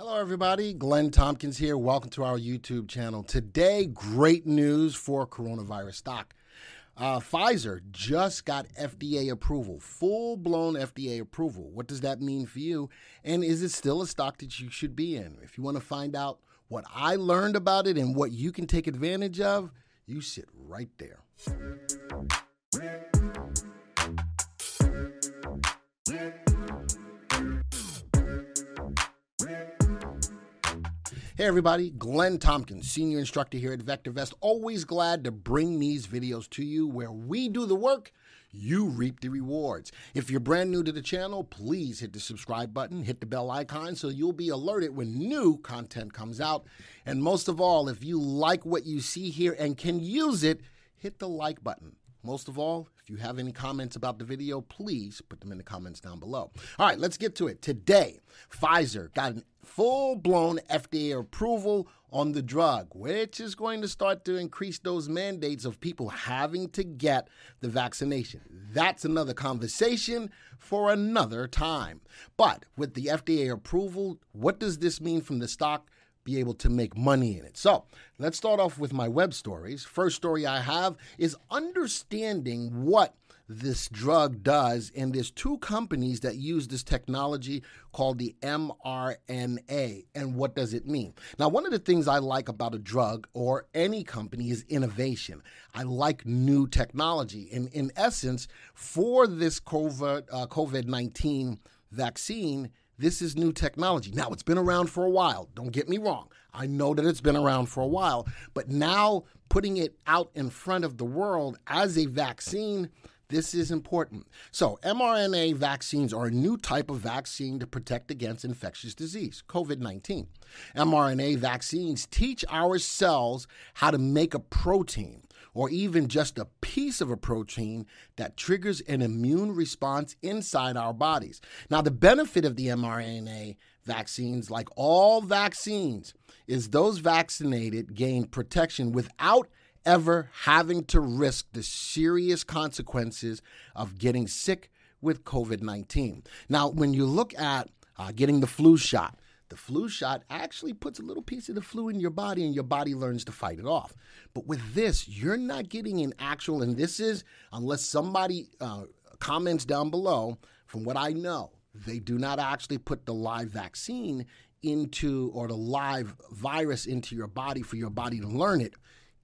Hello, everybody. Glenn Tompkins here. Welcome to our YouTube channel. Today, great news for coronavirus stock. Uh, Pfizer just got FDA approval, full blown FDA approval. What does that mean for you? And is it still a stock that you should be in? If you want to find out what I learned about it and what you can take advantage of, you sit right there. Hey everybody, Glenn Tompkins, senior instructor here at VectorVest. Always glad to bring these videos to you where we do the work, you reap the rewards. If you're brand new to the channel, please hit the subscribe button, hit the bell icon so you'll be alerted when new content comes out. And most of all, if you like what you see here and can use it, hit the like button. Most of all, if you have any comments about the video, please put them in the comments down below. All right, let's get to it. Today, Pfizer got an full blown FDA approval on the drug, which is going to start to increase those mandates of people having to get the vaccination. That's another conversation for another time. But with the FDA approval, what does this mean from the stock? be able to make money in it. So let's start off with my web stories. First story I have is understanding what this drug does. And there's two companies that use this technology called the mRNA. And what does it mean? Now, one of the things I like about a drug or any company is innovation. I like new technology. And in essence, for this COVID uh, COVID 19 vaccine, this is new technology. Now, it's been around for a while. Don't get me wrong. I know that it's been around for a while, but now putting it out in front of the world as a vaccine, this is important. So, mRNA vaccines are a new type of vaccine to protect against infectious disease, COVID 19. mRNA vaccines teach our cells how to make a protein or even just a piece of a protein that triggers an immune response inside our bodies. Now, the benefit of the mRNA vaccines, like all vaccines, is those vaccinated gain protection without ever having to risk the serious consequences of getting sick with COVID 19. Now, when you look at uh, getting the flu shot, the flu shot actually puts a little piece of the flu in your body and your body learns to fight it off. But with this, you're not getting an actual, and this is, unless somebody uh, comments down below, from what I know, they do not actually put the live vaccine into or the live virus into your body for your body to learn it.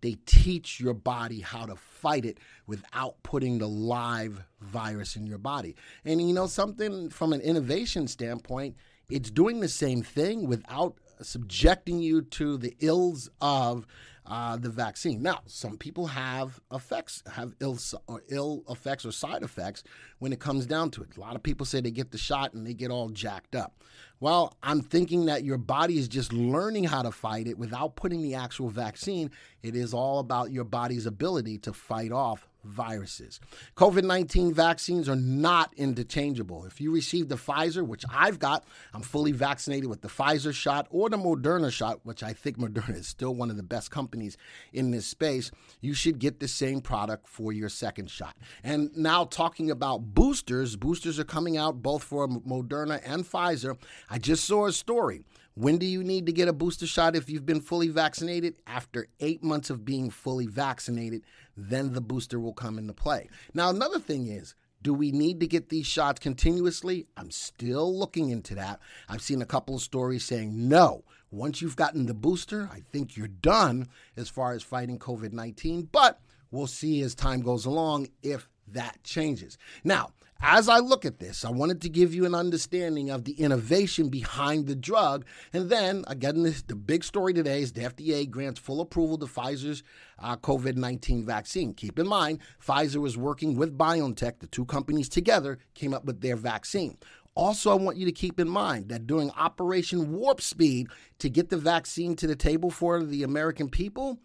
They teach your body how to fight it without putting the live virus in your body. And you know, something from an innovation standpoint, it's doing the same thing without subjecting you to the ills of uh, the vaccine. Now, some people have effects, have ill or ill effects or side effects when it comes down to it. A lot of people say they get the shot and they get all jacked up. Well, I'm thinking that your body is just learning how to fight it without putting the actual vaccine. It is all about your body's ability to fight off viruses. COVID 19 vaccines are not interchangeable. If you received the Pfizer, which I've got, I'm fully vaccinated with the Pfizer shot or the Moderna shot, which I think Moderna is still one of the best companies in this space, you should get the same product for your second shot. And now, talking about boosters, boosters are coming out both for Moderna and Pfizer. I just saw a story. When do you need to get a booster shot if you've been fully vaccinated? After eight months of being fully vaccinated, then the booster will come into play. Now, another thing is, do we need to get these shots continuously? I'm still looking into that. I've seen a couple of stories saying no. Once you've gotten the booster, I think you're done as far as fighting COVID 19, but we'll see as time goes along if that changes. Now, as I look at this, I wanted to give you an understanding of the innovation behind the drug. And then, again, this, the big story today is the FDA grants full approval to Pfizer's uh, COVID 19 vaccine. Keep in mind, Pfizer was working with BioNTech, the two companies together came up with their vaccine. Also, I want you to keep in mind that during Operation Warp Speed to get the vaccine to the table for the American people,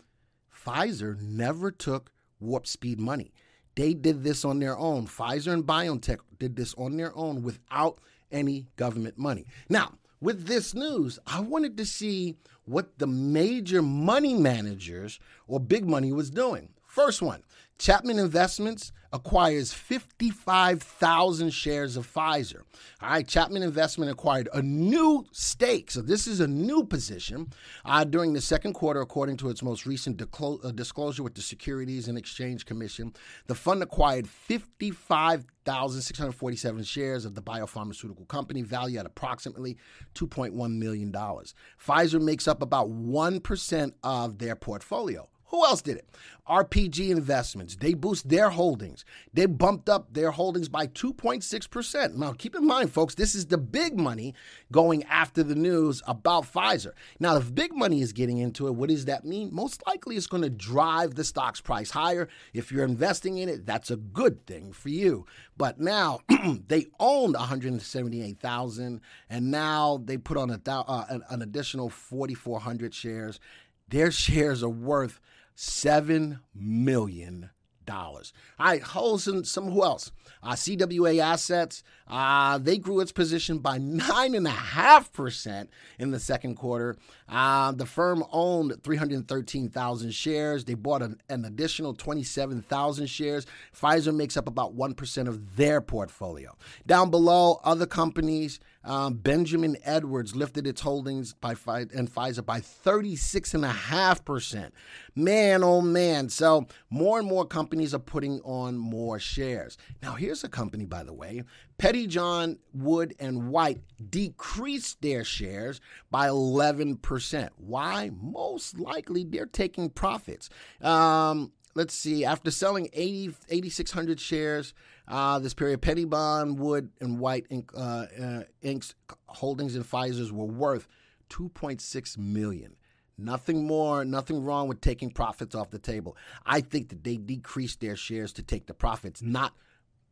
Pfizer never took warp speed money. They did this on their own. Pfizer and BioNTech did this on their own without any government money. Now, with this news, I wanted to see what the major money managers or big money was doing. First one Chapman Investments acquires 55,000 shares of Pfizer. All right, Chapman Investment acquired a new stake. So this is a new position uh, during the second quarter, according to its most recent declo- uh, disclosure with the Securities and Exchange Commission. The fund acquired 55,647 shares of the biopharmaceutical company, valued at approximately $2.1 million. Pfizer makes up about 1% of their portfolio. Who else did it? RPG Investments. They boost their holdings. They bumped up their holdings by 2.6%. Now, keep in mind, folks, this is the big money going after the news about Pfizer. Now, if big money is getting into it, what does that mean? Most likely it's going to drive the stock's price higher. If you're investing in it, that's a good thing for you. But now they owned 178,000 and now they put on a, uh, an, an additional 4,400 shares. Their shares are worth seven million dollars. All right, holds and some who else? Uh, CWA Assets. Uh, they grew its position by nine and a half percent in the second quarter. Uh, the firm owned 313,000 shares. They bought an, an additional 27,000 shares. Pfizer makes up about one percent of their portfolio. Down below, other companies. Um, Benjamin Edwards lifted its holdings by and Pfizer by 36.5%. Man, oh man. So more and more companies are putting on more shares. Now, here's a company, by the way. Pettyjohn, Wood, and White decreased their shares by 11%. Why? Most likely they're taking profits. Um, let's see, after selling 80, 8,600 shares uh, this period, Pettyjohn, Wood, and White Inc., uh, uh, holdings in Pfizer's were worth 2.6 million. Nothing more, nothing wrong with taking profits off the table. I think that they decreased their shares to take the profits, not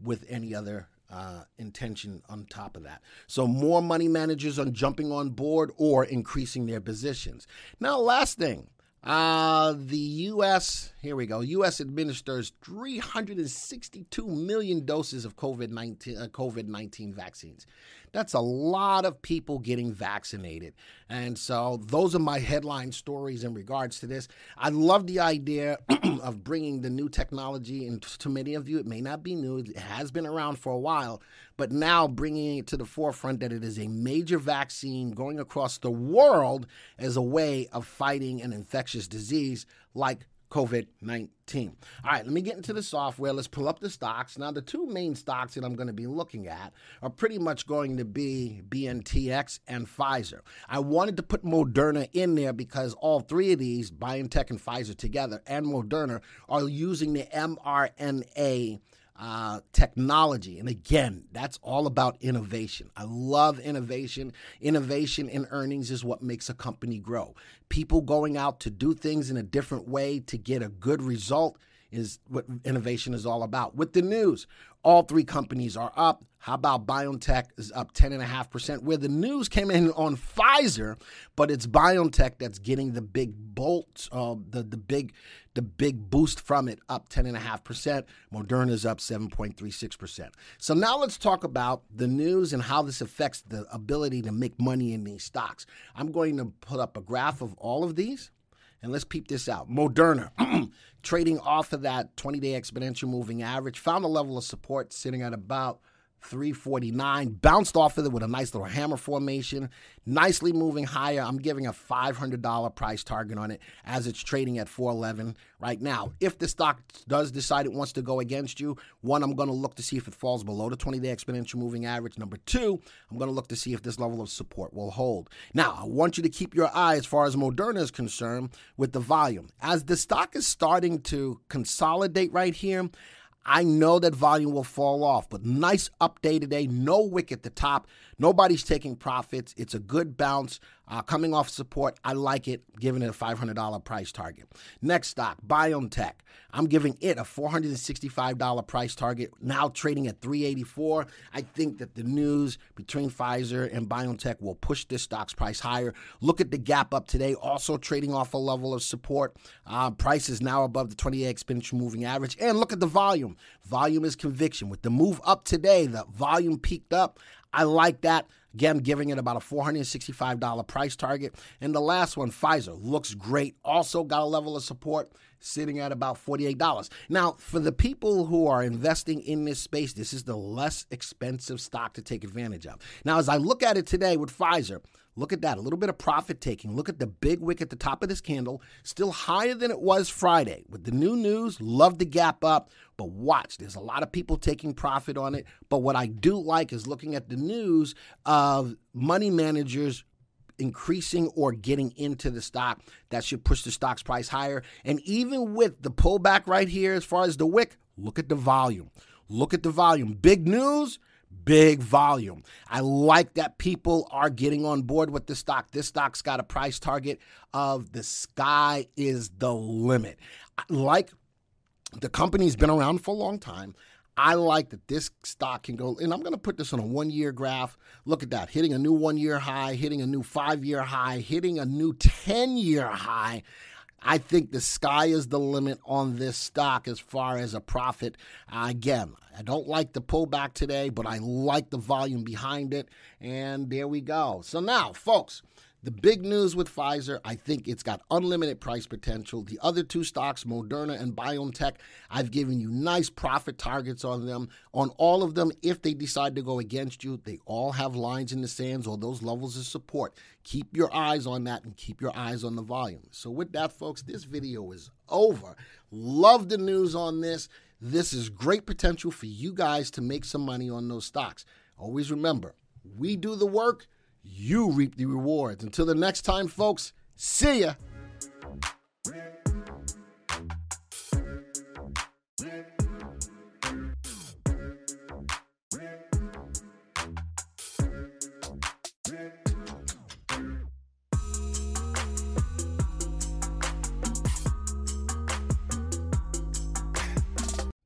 with any other uh, intention on top of that. So more money managers are jumping on board or increasing their positions. Now, last thing. Uh, the U.S., here we go. U.S. administers 362 million doses of COVID 19 uh, COVID-19 vaccines. That's a lot of people getting vaccinated. And so those are my headline stories in regards to this. I love the idea of bringing the new technology, and to many of you, it may not be new, it has been around for a while, but now bringing it to the forefront that it is a major vaccine going across the world as a way of fighting an infectious disease like COVID 19. All right, let me get into the software. Let's pull up the stocks. Now, the two main stocks that I'm going to be looking at are pretty much going to be BNTX and Pfizer. I wanted to put Moderna in there because all three of these, BioNTech and Pfizer together, and Moderna, are using the mRNA uh, technology. And again, that's all about innovation. I love innovation. Innovation in earnings is what makes a company grow. People going out to do things in a different way to get a good result is what innovation is all about. With the news, all three companies are up. How about BioNTech is up 10.5%? Where the news came in on Pfizer, but it's BioNTech that's getting the big bolt, uh, the, the big the big boost from it, up 10.5%. Moderna's up 7.36%. So now let's talk about the news and how this affects the ability to make money in these stocks. I'm going to put up a graph of all of these. And let's peep this out. Moderna, trading off of that 20 day exponential moving average, found a level of support sitting at about 349. Bounced off of it with a nice little hammer formation, nicely moving higher. I'm giving a $500 price target on it as it's trading at 411 right now. If the stock does decide it wants to go against you, one, I'm going to look to see if it falls below the 20 day exponential moving average. Number two, I'm going to look to see if this level of support will hold. Now, I want you to keep your eye as far as Moderna is concerned with the volume. As the stock is starting to consolidate right here, I know that volume will fall off, but nice update today. No wick at the top. Nobody's taking profits. It's a good bounce. Uh, coming off support, I like it, giving it a $500 price target. Next stock, BioNTech. I'm giving it a $465 price target, now trading at 384 I think that the news between Pfizer and BioNTech will push this stock's price higher. Look at the gap up today, also trading off a level of support. Uh, price is now above the 28 exponential moving average. And look at the volume. Volume is conviction. With the move up today, the volume peaked up. I like that. Again, giving it about a $465 price target. And the last one, Pfizer, looks great. Also got a level of support sitting at about $48. Now, for the people who are investing in this space, this is the less expensive stock to take advantage of. Now, as I look at it today with Pfizer, Look at that. A little bit of profit taking. Look at the big wick at the top of this candle, still higher than it was Friday. With the new news, love the gap up, but watch. There's a lot of people taking profit on it. But what I do like is looking at the news of money managers increasing or getting into the stock. That should push the stock's price higher. And even with the pullback right here, as far as the wick, look at the volume. Look at the volume. Big news big volume. I like that people are getting on board with the stock. This stock's got a price target of the sky is the limit. Like the company's been around for a long time. I like that this stock can go, and I'm going to put this on a one year graph. Look at that, hitting a new one year high, hitting a new five year high, hitting a new 10 year high. I think the sky is the limit on this stock as far as a profit. Uh, again, I don't like the pullback today, but I like the volume behind it. And there we go. So now, folks, the big news with Pfizer, I think it's got unlimited price potential. The other two stocks, Moderna and BioNTech, I've given you nice profit targets on them. On all of them, if they decide to go against you, they all have lines in the sands or those levels of support. Keep your eyes on that and keep your eyes on the volume. So, with that, folks, this video is over. Love the news on this. This is great potential for you guys to make some money on those stocks. Always remember, we do the work you reap the rewards. Until the next time, folks, see ya.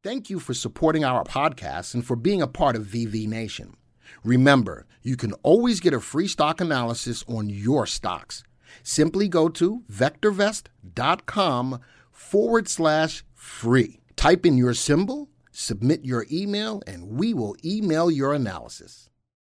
Thank you for supporting our podcast and for being a part of VV Nation. Remember, you can always get a free stock analysis on your stocks. Simply go to vectorvest.com forward slash free. Type in your symbol, submit your email, and we will email your analysis.